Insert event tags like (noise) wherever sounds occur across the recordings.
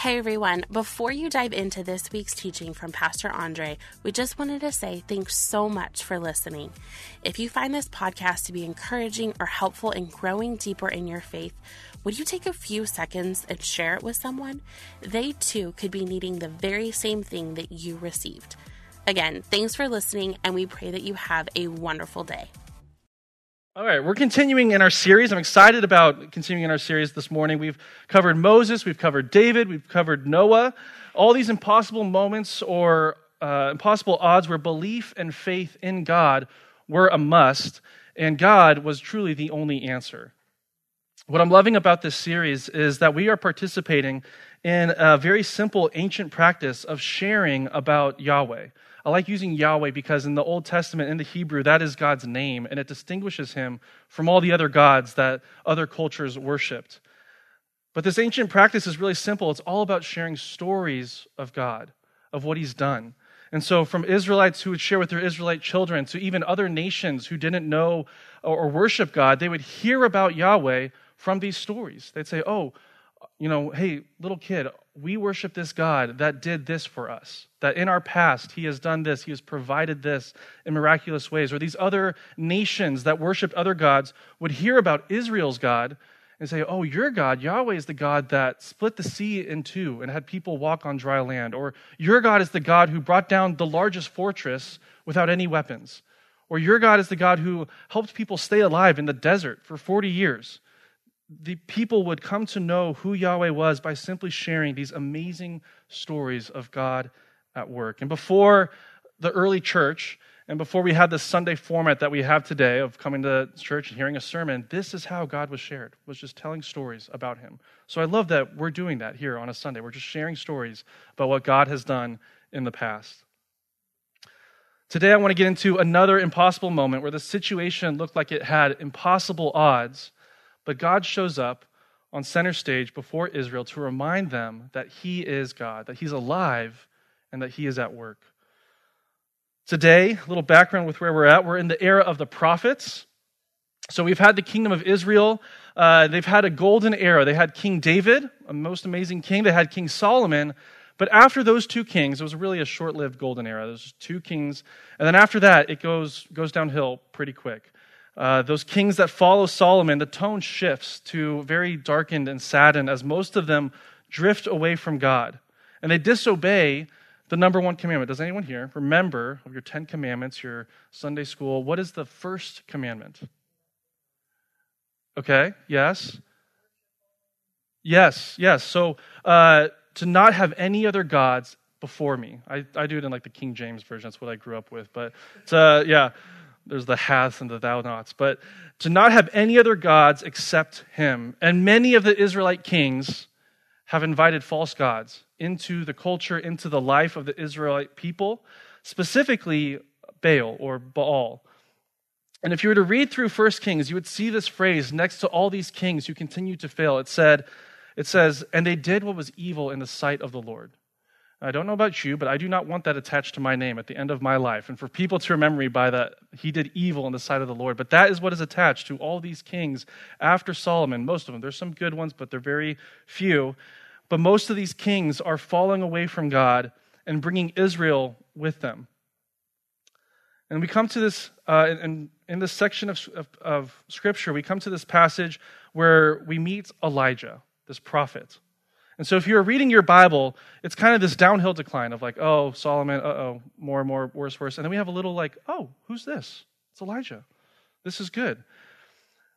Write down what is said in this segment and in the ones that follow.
Hey everyone, before you dive into this week's teaching from Pastor Andre, we just wanted to say thanks so much for listening. If you find this podcast to be encouraging or helpful in growing deeper in your faith, would you take a few seconds and share it with someone? They too could be needing the very same thing that you received. Again, thanks for listening, and we pray that you have a wonderful day. All right, we're continuing in our series. I'm excited about continuing in our series this morning. We've covered Moses, we've covered David, we've covered Noah, all these impossible moments or uh, impossible odds where belief and faith in God were a must, and God was truly the only answer. What I'm loving about this series is that we are participating in a very simple ancient practice of sharing about Yahweh. I like using Yahweh because in the Old Testament, in the Hebrew, that is God's name, and it distinguishes him from all the other gods that other cultures worshiped. But this ancient practice is really simple. It's all about sharing stories of God, of what he's done. And so, from Israelites who would share with their Israelite children to even other nations who didn't know or worship God, they would hear about Yahweh from these stories. They'd say, Oh, you know, hey, little kid, we worship this God that did this for us. That in our past, He has done this, He has provided this in miraculous ways. Or these other nations that worshiped other gods would hear about Israel's God and say, Oh, your God, Yahweh, is the God that split the sea in two and had people walk on dry land. Or your God is the God who brought down the largest fortress without any weapons. Or your God is the God who helped people stay alive in the desert for 40 years the people would come to know who Yahweh was by simply sharing these amazing stories of God at work. And before the early church, and before we had the Sunday format that we have today of coming to church and hearing a sermon, this is how God was shared, was just telling stories about him. So I love that we're doing that here on a Sunday. We're just sharing stories about what God has done in the past. Today I want to get into another impossible moment where the situation looked like it had impossible odds but God shows up on center stage before Israel to remind them that He is God, that He's alive, and that He is at work. Today, a little background with where we're at. We're in the era of the prophets. So we've had the kingdom of Israel. Uh, they've had a golden era. They had King David, a most amazing king. They had King Solomon. But after those two kings, it was really a short lived golden era. There's two kings. And then after that, it goes, goes downhill pretty quick. Uh, those kings that follow Solomon, the tone shifts to very darkened and saddened as most of them drift away from God. And they disobey the number one commandment. Does anyone here remember of your Ten Commandments, your Sunday school? What is the first commandment? Okay, yes. Yes, yes. So uh, to not have any other gods before me. I, I do it in like the King James version. That's what I grew up with. But uh, yeah there's the haths and the thou nots, but to not have any other gods except him. And many of the Israelite kings have invited false gods into the culture, into the life of the Israelite people, specifically Baal or Baal. And if you were to read through First Kings, you would see this phrase next to all these kings who continued to fail. It said, it says, and they did what was evil in the sight of the Lord. I don't know about you, but I do not want that attached to my name at the end of my life. And for people to remember me by that, he did evil in the sight of the Lord. But that is what is attached to all these kings after Solomon. Most of them. There's some good ones, but they're very few. But most of these kings are falling away from God and bringing Israel with them. And we come to this, uh, in, in this section of, of, of Scripture, we come to this passage where we meet Elijah, this prophet. And so if you're reading your Bible, it's kind of this downhill decline of like, oh, Solomon, uh oh, more and more, worse, worse. And then we have a little like, oh, who's this? It's Elijah. This is good.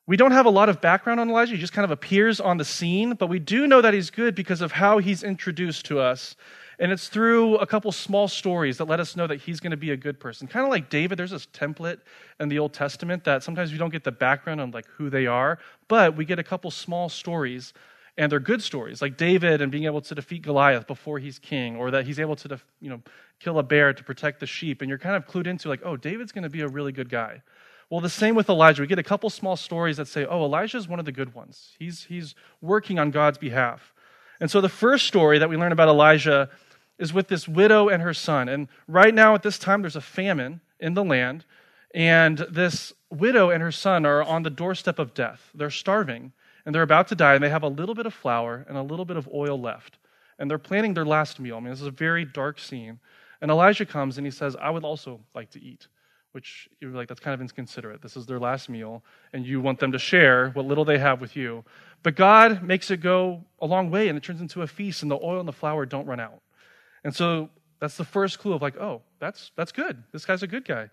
We don't have a lot of background on Elijah. He just kind of appears on the scene, but we do know that he's good because of how he's introduced to us. And it's through a couple small stories that let us know that he's going to be a good person. Kind of like David, there's this template in the Old Testament that sometimes we don't get the background on like who they are, but we get a couple small stories and they're good stories like david and being able to defeat goliath before he's king or that he's able to def- you know kill a bear to protect the sheep and you're kind of clued into like oh david's going to be a really good guy. Well the same with elijah. We get a couple small stories that say oh elijah is one of the good ones. He's he's working on god's behalf. And so the first story that we learn about elijah is with this widow and her son. And right now at this time there's a famine in the land and this widow and her son are on the doorstep of death. They're starving and they're about to die, and they have a little bit of flour and a little bit of oil left. and they're planning their last meal. I mean, this is a very dark scene. And Elijah comes and he says, I would also like to eat, which you're like, that's kind of inconsiderate. This is their last meal, and you want them to share what little they have with you. But God makes it go a long way, and it turns into a feast, and the oil and the flour don't run out. And so that's the first clue of like, oh, that's, that's good. This guy's a good guy.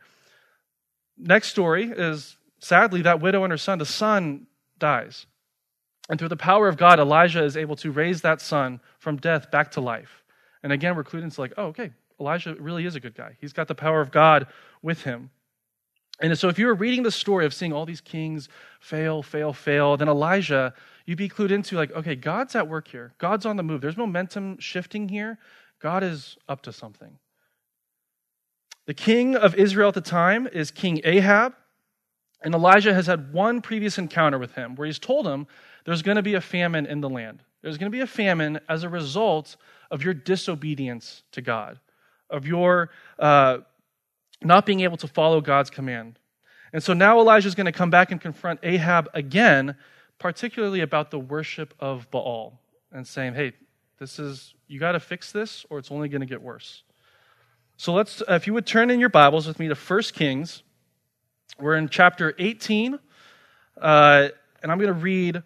Next story is sadly that widow and her son, the son dies. And through the power of God, Elijah is able to raise that son from death back to life. And again, we're clued into like, oh, okay, Elijah really is a good guy. He's got the power of God with him. And so if you were reading the story of seeing all these kings fail, fail, fail, then Elijah, you'd be clued into like, okay, God's at work here. God's on the move. There's momentum shifting here. God is up to something. The king of Israel at the time is King Ahab. And Elijah has had one previous encounter with him where he's told him there's going to be a famine in the land. There's going to be a famine as a result of your disobedience to God, of your uh, not being able to follow God's command. And so now Elijah is going to come back and confront Ahab again, particularly about the worship of Baal, and saying, hey, this is, you got to fix this or it's only going to get worse. So let's, if you would turn in your Bibles with me to 1 Kings we're in chapter 18, uh, and I'm going to read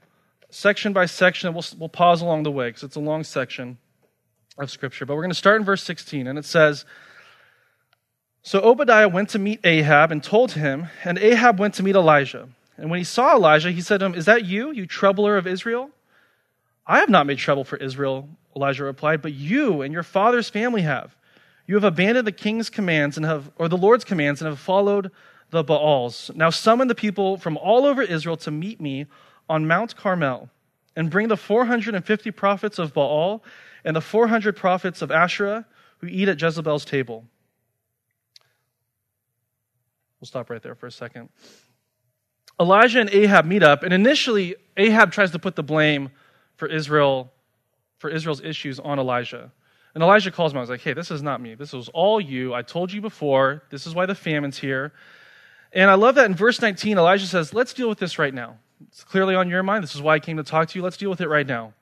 section by section. We'll, we'll pause along the way because it's a long section of Scripture. But we're going to start in verse 16, and it says So Obadiah went to meet Ahab and told him, and Ahab went to meet Elijah. And when he saw Elijah, he said to him, Is that you, you troubler of Israel? I have not made trouble for Israel, Elijah replied, but you and your father's family have. You have abandoned the king's commands and have, or the Lord's commands, and have followed the Baals. Now summon the people from all over Israel to meet me on Mount Carmel, and bring the 450 prophets of Baal and the 400 prophets of Asherah who eat at Jezebel's table. We'll stop right there for a second. Elijah and Ahab meet up, and initially Ahab tries to put the blame for Israel, for Israel's issues on Elijah. And Elijah calls him. I was like, hey, this is not me. This was all you. I told you before. This is why the famine's here. And I love that in verse 19, Elijah says, Let's deal with this right now. It's clearly on your mind. This is why I came to talk to you. Let's deal with it right now.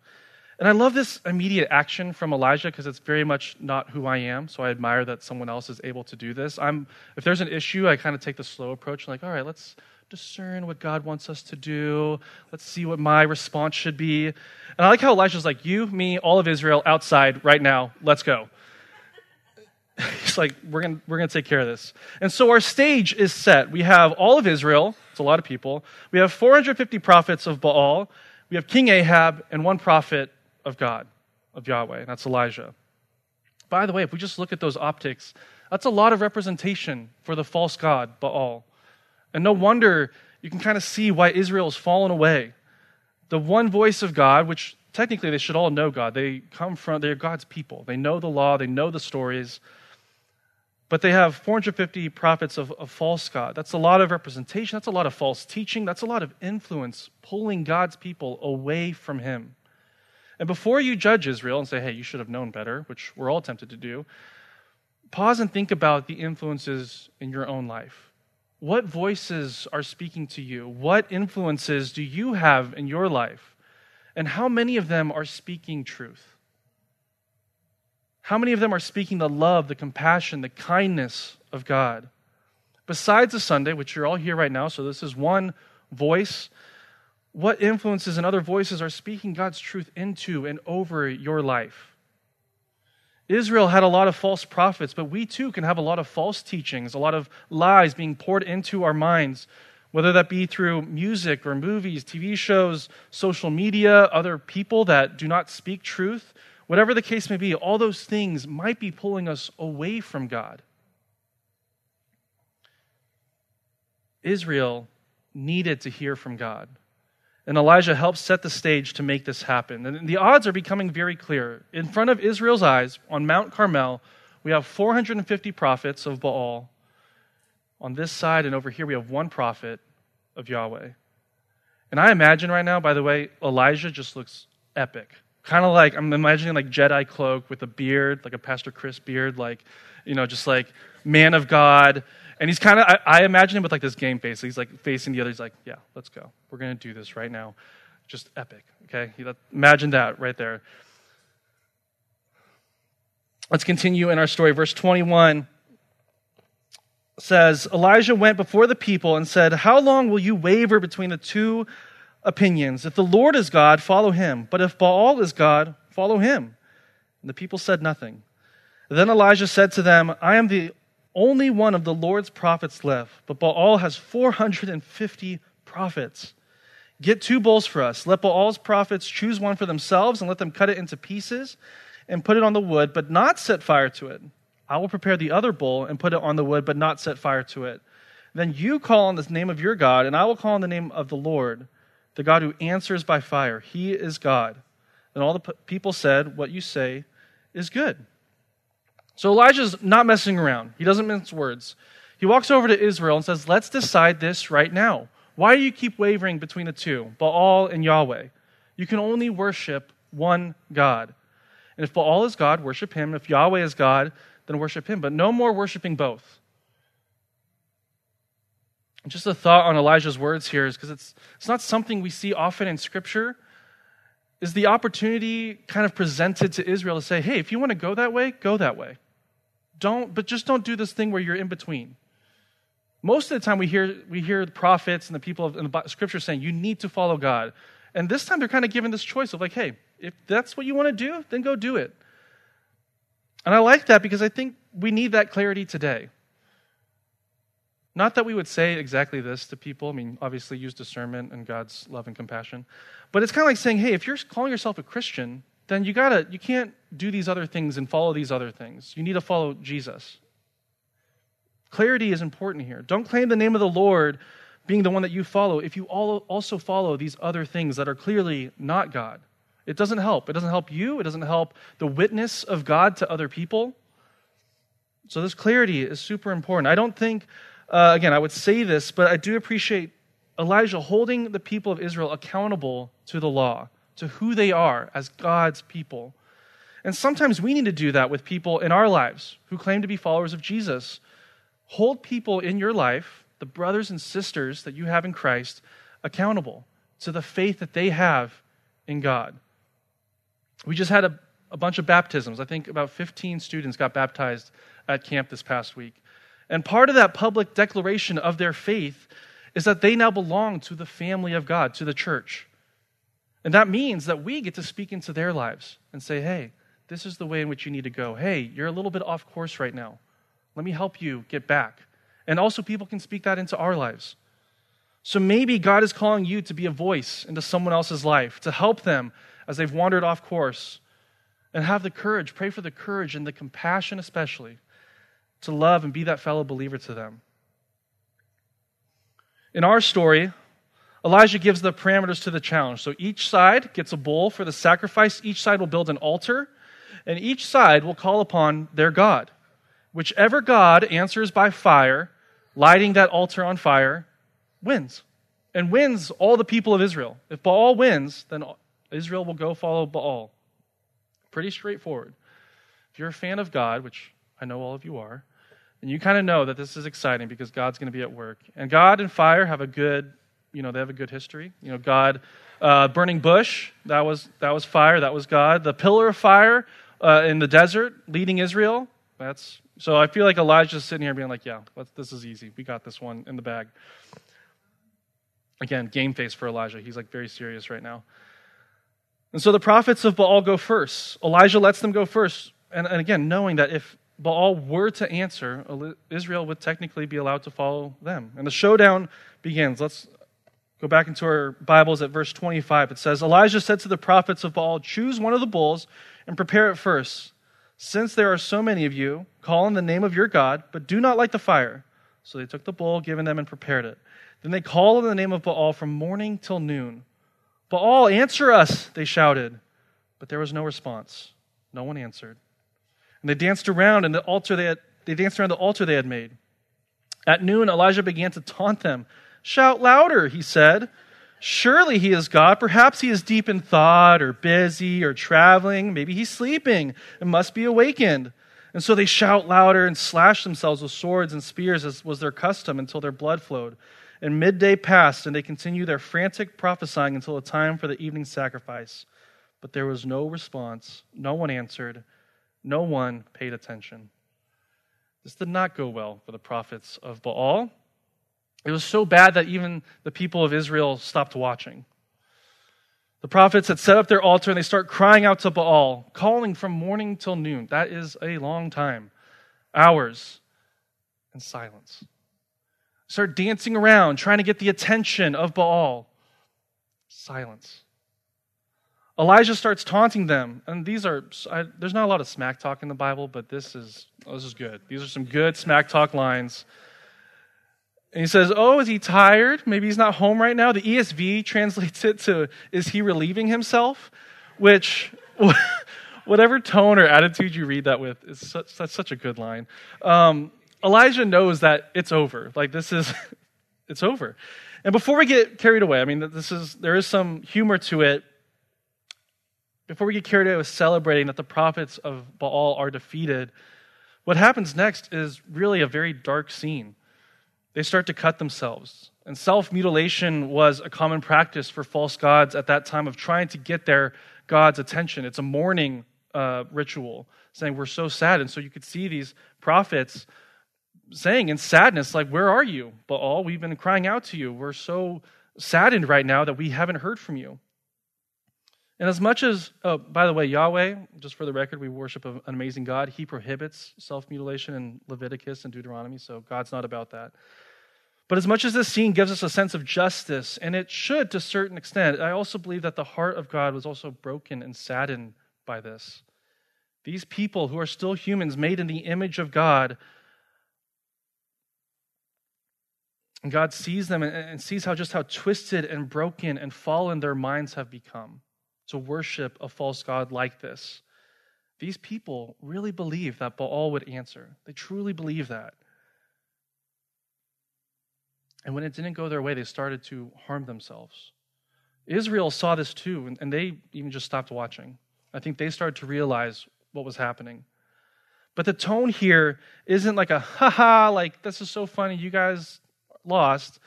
And I love this immediate action from Elijah because it's very much not who I am. So I admire that someone else is able to do this. I'm, if there's an issue, I kind of take the slow approach, like, all right, let's discern what God wants us to do. Let's see what my response should be. And I like how Elijah's like, you, me, all of Israel outside right now. Let's go. (laughs) He's like, we're going we're going to take care of this. And so our stage is set. We have all of Israel, it's a lot of people. We have 450 prophets of Baal. We have King Ahab and one prophet of God, of Yahweh, and that's Elijah. By the way, if we just look at those optics, that's a lot of representation for the false god, Baal. And no wonder you can kind of see why Israel's fallen away. The one voice of God, which technically they should all know God, they come from, they're God's people. They know the law, they know the stories. But they have 450 prophets of, of false God. That's a lot of representation. That's a lot of false teaching. That's a lot of influence pulling God's people away from Him. And before you judge Israel and say, hey, you should have known better, which we're all tempted to do, pause and think about the influences in your own life. What voices are speaking to you? What influences do you have in your life? And how many of them are speaking truth? How many of them are speaking the love, the compassion, the kindness of God? Besides the Sunday, which you're all here right now, so this is one voice, what influences and other voices are speaking God's truth into and over your life? Israel had a lot of false prophets, but we too can have a lot of false teachings, a lot of lies being poured into our minds, whether that be through music or movies, TV shows, social media, other people that do not speak truth Whatever the case may be, all those things might be pulling us away from God. Israel needed to hear from God. And Elijah helps set the stage to make this happen. And the odds are becoming very clear. In front of Israel's eyes, on Mount Carmel, we have 450 prophets of Baal. On this side and over here, we have one prophet of Yahweh. And I imagine right now, by the way, Elijah just looks epic. Kind of like, I'm imagining like Jedi cloak with a beard, like a Pastor Chris beard, like, you know, just like man of God. And he's kind of, I, I, imagine him with like this game face. He's like facing the other. He's like, yeah, let's go. We're going to do this right now. Just epic, okay? Imagine that right there. Let's continue in our story. Verse 21 says Elijah went before the people and said, How long will you waver between the two opinions? If the Lord is God, follow him. But if Baal is God, follow him. And the people said nothing. Then Elijah said to them, I am the only one of the Lord's prophets left, but Baal has 450 prophets. Get two bulls for us. Let Baal's prophets choose one for themselves and let them cut it into pieces and put it on the wood, but not set fire to it. I will prepare the other bull and put it on the wood, but not set fire to it. Then you call on the name of your God, and I will call on the name of the Lord, the God who answers by fire. He is God. And all the people said, What you say is good. So Elijah's not messing around. He doesn't mince words. He walks over to Israel and says, Let's decide this right now. Why do you keep wavering between the two, Baal and Yahweh? You can only worship one God. And if Baal is God, worship him. If Yahweh is God, then worship him. But no more worshiping both. Just a thought on Elijah's words here is because it's, it's not something we see often in Scripture. Is the opportunity kind of presented to Israel to say, hey, if you want to go that way, go that way. Don't, but just don't do this thing where you're in between. Most of the time, we hear, we hear the prophets and the people of, in the Scripture saying, you need to follow God. And this time, they're kind of given this choice of, like, hey, if that's what you want to do, then go do it. And I like that because I think we need that clarity today. Not that we would say exactly this to people. I mean, obviously, use discernment and God's love and compassion. But it's kind of like saying, hey, if you're calling yourself a Christian, then you gotta, you can't do these other things and follow these other things. You need to follow Jesus. Clarity is important here. Don't claim the name of the Lord being the one that you follow if you also follow these other things that are clearly not God. It doesn't help. It doesn't help you. It doesn't help the witness of God to other people. So, this clarity is super important. I don't think, uh, again, I would say this, but I do appreciate Elijah holding the people of Israel accountable to the law, to who they are as God's people. And sometimes we need to do that with people in our lives who claim to be followers of Jesus. Hold people in your life, the brothers and sisters that you have in Christ, accountable to the faith that they have in God. We just had a, a bunch of baptisms. I think about 15 students got baptized at camp this past week. And part of that public declaration of their faith is that they now belong to the family of God, to the church. And that means that we get to speak into their lives and say, hey, this is the way in which you need to go. Hey, you're a little bit off course right now. Let me help you get back. And also, people can speak that into our lives. So maybe God is calling you to be a voice into someone else's life, to help them as they've wandered off course. And have the courage, pray for the courage and the compassion, especially, to love and be that fellow believer to them. In our story, Elijah gives the parameters to the challenge. So each side gets a bull for the sacrifice, each side will build an altar, and each side will call upon their God. Whichever God answers by fire, lighting that altar on fire, wins. And wins all the people of Israel. If Baal wins, then Israel will go follow Baal. Pretty straightforward. If you're a fan of God, which I know all of you are, and you kind of know that this is exciting because God's going to be at work. And God and fire have a good, you know, they have a good history. You know, God, uh, burning bush, that was, that was fire, that was God. The pillar of fire uh, in the desert leading Israel, that's, so I feel like Elijah's sitting here being like, yeah, this is easy. We got this one in the bag. Again, game face for Elijah. He's like very serious right now. And so the prophets of Baal go first. Elijah lets them go first. And, and again, knowing that if Baal were to answer, Israel would technically be allowed to follow them. And the showdown begins. Let's go back into our Bibles at verse 25. It says Elijah said to the prophets of Baal, Choose one of the bulls and prepare it first. Since there are so many of you, call in the name of your God, but do not light the fire. So they took the bull given them and prepared it. Then they called in the name of Baal from morning till noon. Baal, answer us, they shouted. But there was no response. No one answered. And they danced around and the altar they had they danced around the altar they had made. At noon, Elijah began to taunt them. Shout louder, he said. Surely he is God. Perhaps he is deep in thought or busy or traveling. Maybe he's sleeping and must be awakened. And so they shout louder and slash themselves with swords and spears as was their custom until their blood flowed. And midday passed, and they continued their frantic prophesying until the time for the evening sacrifice. But there was no response. No one answered. No one paid attention. This did not go well for the prophets of Baal. It was so bad that even the people of Israel stopped watching. The prophets had set up their altar and they start crying out to Baal, calling from morning till noon. That is a long time. Hours in silence. Start dancing around, trying to get the attention of Baal. Silence. Elijah starts taunting them, and these are I, there's not a lot of smack talk in the Bible, but this is oh, this is good. These are some good smack talk lines. And he says, "Oh, is he tired? Maybe he's not home right now." The ESV (laughs) translates it to "Is he relieving himself?" Which, (laughs) whatever tone or attitude you read that with, is such, that's such a good line. Um, Elijah knows that it's over. Like this is, (laughs) it's over. And before we get carried away, I mean, this is there is some humor to it before we get carried away with celebrating that the prophets of Baal are defeated, what happens next is really a very dark scene. They start to cut themselves. And self mutilation was a common practice for false gods at that time of trying to get their God's attention. It's a mourning uh, ritual, saying, We're so sad. And so you could see these prophets saying in sadness, like, Where are you, Baal? We've been crying out to you. We're so saddened right now that we haven't heard from you. And as much as, oh, by the way, Yahweh, just for the record, we worship an amazing God. He prohibits self mutilation in Leviticus and Deuteronomy, so God's not about that. But as much as this scene gives us a sense of justice, and it should to a certain extent, I also believe that the heart of God was also broken and saddened by this. These people who are still humans, made in the image of God, and God sees them and sees how just how twisted and broken and fallen their minds have become to worship a false God like this. These people really believe that Baal would answer. They truly believe that. And when it didn't go their way, they started to harm themselves. Israel saw this too, and they even just stopped watching. I think they started to realize what was happening. But the tone here isn't like a haha, like this is so funny, you guys lost,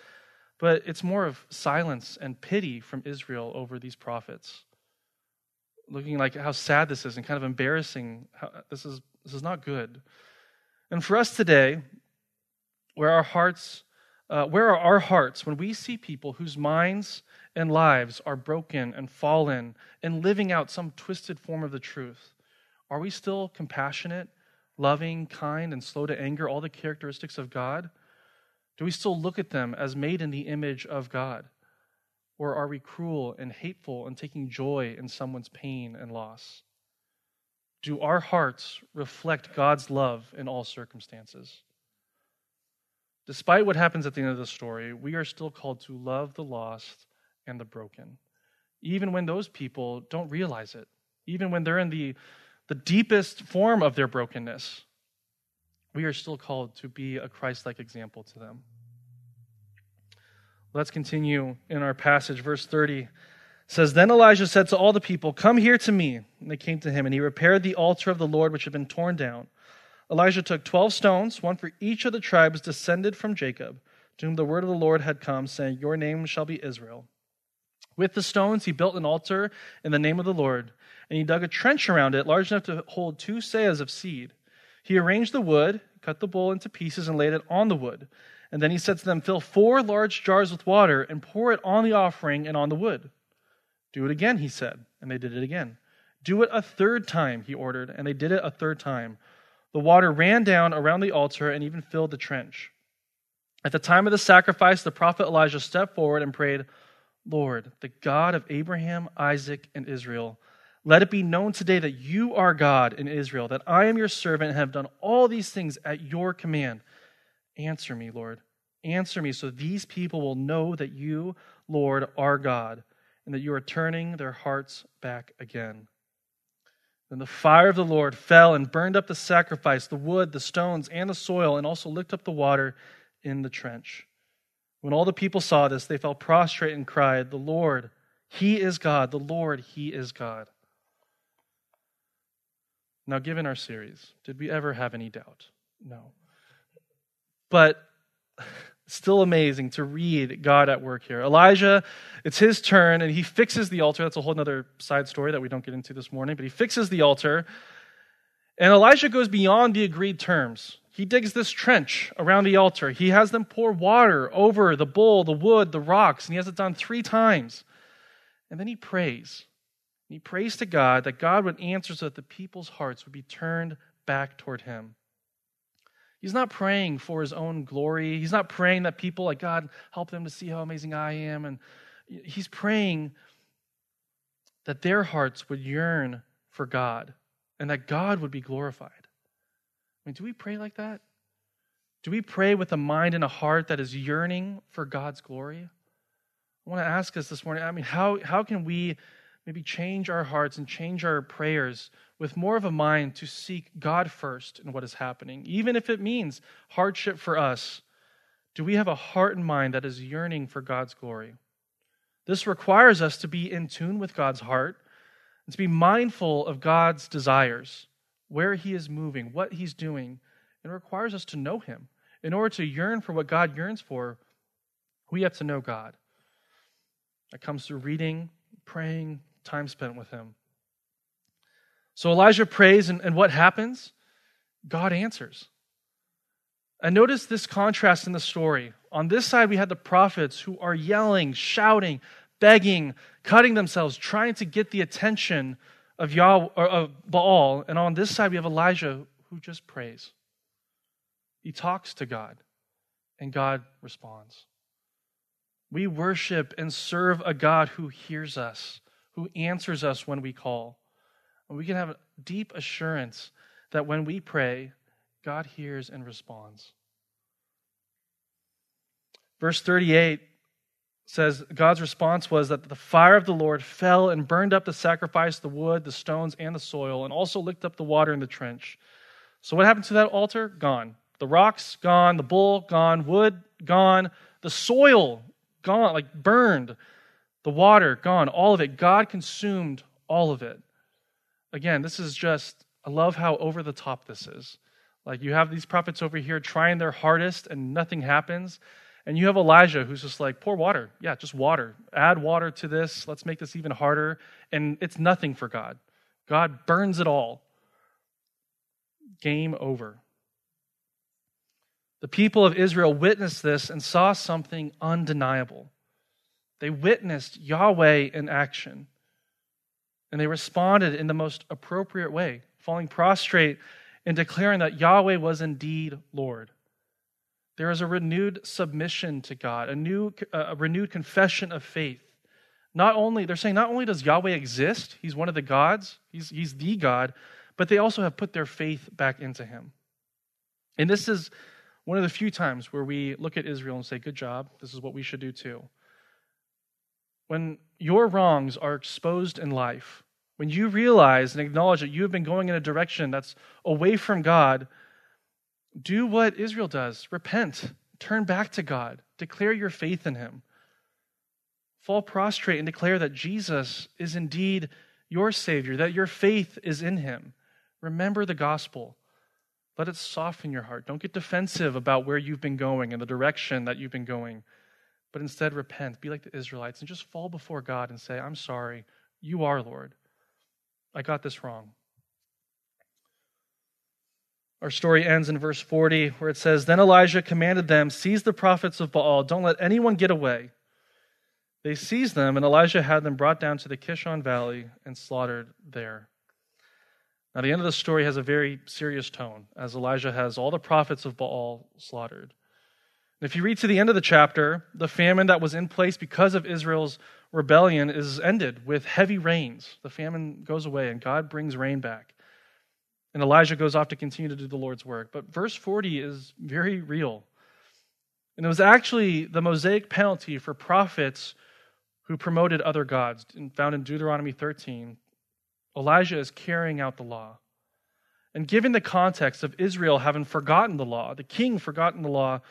but it's more of silence and pity from Israel over these prophets looking like how sad this is and kind of embarrassing. How, this is this is not good. And for us today, where our hearts, uh, where are our hearts when we see people whose minds and lives are broken and fallen and living out some twisted form of the truth? Are we still compassionate, loving, kind, and slow to anger, all the characteristics of God? Do we still look at them as made in the image of God? Or are we cruel and hateful and taking joy in someone's pain and loss? Do our hearts reflect God's love in all circumstances? Despite what happens at the end of the story, we are still called to love the lost and the broken, even when those people don't realize it, even when they're in the, the deepest form of their brokenness. We are still called to be a Christ like example to them. Let's continue in our passage. Verse 30 says, Then Elijah said to all the people, Come here to me. And they came to him, and he repaired the altar of the Lord which had been torn down. Elijah took 12 stones, one for each of the tribes descended from Jacob, to whom the word of the Lord had come, saying, Your name shall be Israel. With the stones, he built an altar in the name of the Lord, and he dug a trench around it large enough to hold two seahs of seed. He arranged the wood, cut the bull into pieces, and laid it on the wood. And then he said to them, Fill four large jars with water and pour it on the offering and on the wood. Do it again, he said. And they did it again. Do it a third time, he ordered. And they did it a third time. The water ran down around the altar and even filled the trench. At the time of the sacrifice, the prophet Elijah stepped forward and prayed, Lord, the God of Abraham, Isaac, and Israel, let it be known today that you are God in Israel, that I am your servant and have done all these things at your command. Answer me, Lord. Answer me so these people will know that you, Lord, are God, and that you are turning their hearts back again. Then the fire of the Lord fell and burned up the sacrifice, the wood, the stones, and the soil, and also licked up the water in the trench. When all the people saw this, they fell prostrate and cried, The Lord, He is God. The Lord, He is God. Now, given our series, did we ever have any doubt? No. But still amazing to read God at work here. Elijah, it's his turn, and he fixes the altar. That's a whole other side story that we don't get into this morning, but he fixes the altar. And Elijah goes beyond the agreed terms. He digs this trench around the altar. He has them pour water over the bull, the wood, the rocks, and he has it done three times. And then he prays. He prays to God that God would answer so that the people's hearts would be turned back toward him. He's not praying for his own glory. He's not praying that people, like, God, help them to see how amazing I am. And he's praying that their hearts would yearn for God and that God would be glorified. I mean, do we pray like that? Do we pray with a mind and a heart that is yearning for God's glory? I want to ask us this morning I mean, how, how can we maybe change our hearts and change our prayers with more of a mind to seek God first in what is happening, even if it means hardship for us? Do we have a heart and mind that is yearning for God's glory? This requires us to be in tune with God's heart and to be mindful of God's desires where he is moving, what he's doing. It requires us to know him. In order to yearn for what God yearns for, we have to know God. That comes through reading, praying, time spent with him. So Elijah prays, and, and what happens? God answers. And notice this contrast in the story. On this side, we had the prophets who are yelling, shouting, begging, cutting themselves, trying to get the attention of, Yahweh, or of Baal, and on this side we have Elijah who just prays. He talks to God, and God responds. We worship and serve a God who hears us, who answers us when we call. And we can have a deep assurance that when we pray, God hears and responds. Verse 38 says God's response was that the fire of the Lord fell and burned up the sacrifice, the wood, the stones, and the soil, and also licked up the water in the trench. So, what happened to that altar? Gone. The rocks, gone. The bull, gone. Wood, gone. The soil, gone, like burned. The water, gone. All of it. God consumed all of it. Again, this is just, I love how over the top this is. Like, you have these prophets over here trying their hardest, and nothing happens. And you have Elijah who's just like, pour water. Yeah, just water. Add water to this. Let's make this even harder. And it's nothing for God. God burns it all. Game over. The people of Israel witnessed this and saw something undeniable. They witnessed Yahweh in action. And they responded in the most appropriate way, falling prostrate and declaring that Yahweh was indeed Lord. There is a renewed submission to God, a new a renewed confession of faith. Not only they're saying not only does Yahweh exist, he's one of the gods, he's he's the God, but they also have put their faith back into him. And this is one of the few times where we look at Israel and say, "Good job. This is what we should do too." When your wrongs are exposed in life, when you realize and acknowledge that you have been going in a direction that's away from God, do what Israel does repent, turn back to God, declare your faith in Him. Fall prostrate and declare that Jesus is indeed your Savior, that your faith is in Him. Remember the gospel. Let it soften your heart. Don't get defensive about where you've been going and the direction that you've been going, but instead repent. Be like the Israelites and just fall before God and say, I'm sorry. You are Lord. I got this wrong. Our story ends in verse 40, where it says Then Elijah commanded them, Seize the prophets of Baal, don't let anyone get away. They seized them, and Elijah had them brought down to the Kishon Valley and slaughtered there. Now, the end of the story has a very serious tone, as Elijah has all the prophets of Baal slaughtered. And if you read to the end of the chapter, the famine that was in place because of Israel's rebellion is ended with heavy rains. The famine goes away, and God brings rain back. And Elijah goes off to continue to do the Lord's work. But verse 40 is very real. And it was actually the Mosaic penalty for prophets who promoted other gods, found in Deuteronomy 13. Elijah is carrying out the law. And given the context of Israel having forgotten the law, the king forgotten the law,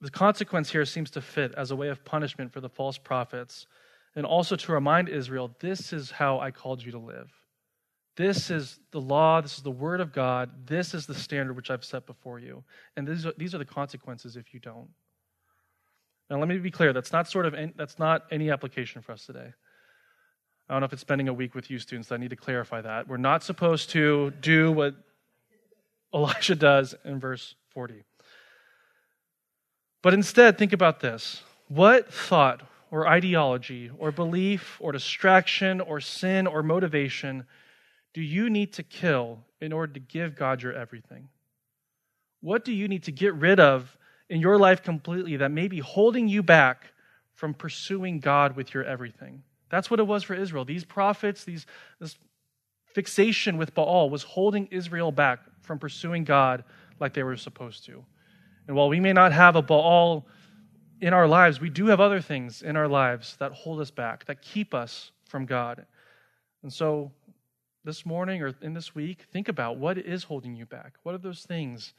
the consequence here seems to fit as a way of punishment for the false prophets and also to remind Israel this is how I called you to live. This is the law, this is the word of God, this is the standard which I've set before you. And these are, these are the consequences if you don't. Now let me be clear, that's not sort of any, that's not any application for us today. I don't know if it's spending a week with you students. I need to clarify that. We're not supposed to do what Elisha does in verse 40. But instead, think about this. What thought or ideology or belief or distraction or sin or motivation do you need to kill in order to give God your everything? What do you need to get rid of in your life completely that may be holding you back from pursuing God with your everything? That's what it was for Israel. These prophets, these, this fixation with Baal was holding Israel back from pursuing God like they were supposed to. And while we may not have a Baal in our lives, we do have other things in our lives that hold us back, that keep us from God. And so this morning or in this week, think about what is holding you back. What are those things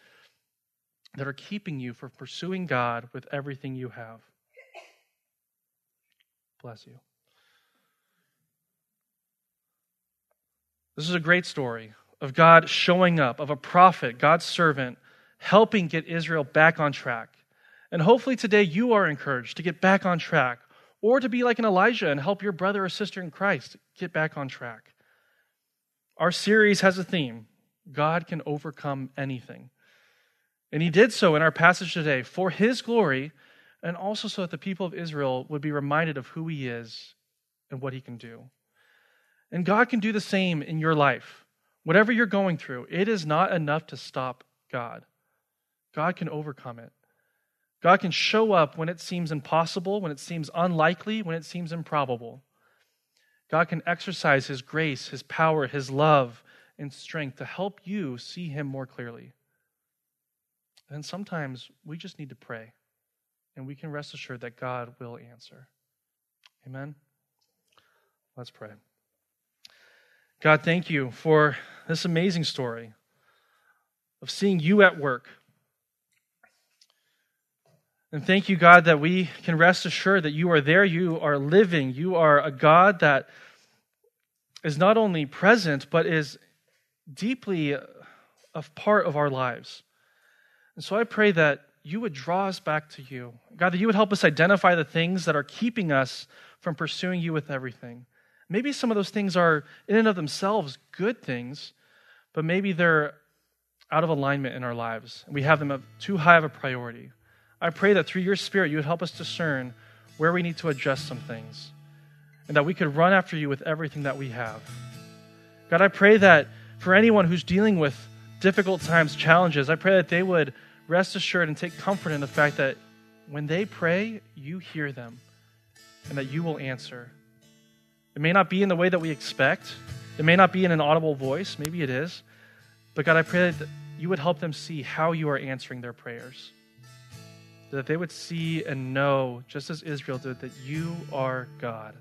that are keeping you from pursuing God with everything you have? Bless you. This is a great story of God showing up, of a prophet, God's servant, helping get Israel back on track. And hopefully today you are encouraged to get back on track or to be like an Elijah and help your brother or sister in Christ get back on track. Our series has a theme God can overcome anything. And he did so in our passage today for his glory and also so that the people of Israel would be reminded of who he is and what he can do. And God can do the same in your life. Whatever you're going through, it is not enough to stop God. God can overcome it. God can show up when it seems impossible, when it seems unlikely, when it seems improbable. God can exercise His grace, His power, His love, and strength to help you see Him more clearly. And sometimes we just need to pray, and we can rest assured that God will answer. Amen? Let's pray. God, thank you for this amazing story of seeing you at work and thank you, God, that we can rest assured that you are there, you are living, you are a God that is not only present, but is deeply a part of our lives. And so I pray that you would draw us back to you. God, that you would help us identify the things that are keeping us from pursuing you with everything. Maybe some of those things are, in and of themselves, good things, but maybe they're out of alignment in our lives. We have them too high of a priority. I pray that through your Spirit, you would help us discern where we need to adjust some things and that we could run after you with everything that we have. God, I pray that for anyone who's dealing with difficult times, challenges, I pray that they would rest assured and take comfort in the fact that when they pray, you hear them and that you will answer. It may not be in the way that we expect, it may not be in an audible voice, maybe it is. But God, I pray that you would help them see how you are answering their prayers that they would see and know, just as Israel did, that you are God.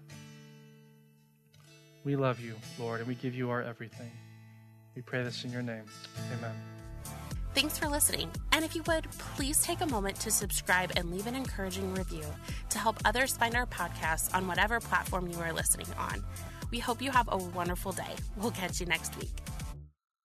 We love you, Lord, and we give you our everything. We pray this in your name. Amen. Thanks for listening. And if you would, please take a moment to subscribe and leave an encouraging review to help others find our podcast on whatever platform you are listening on. We hope you have a wonderful day. We'll catch you next week.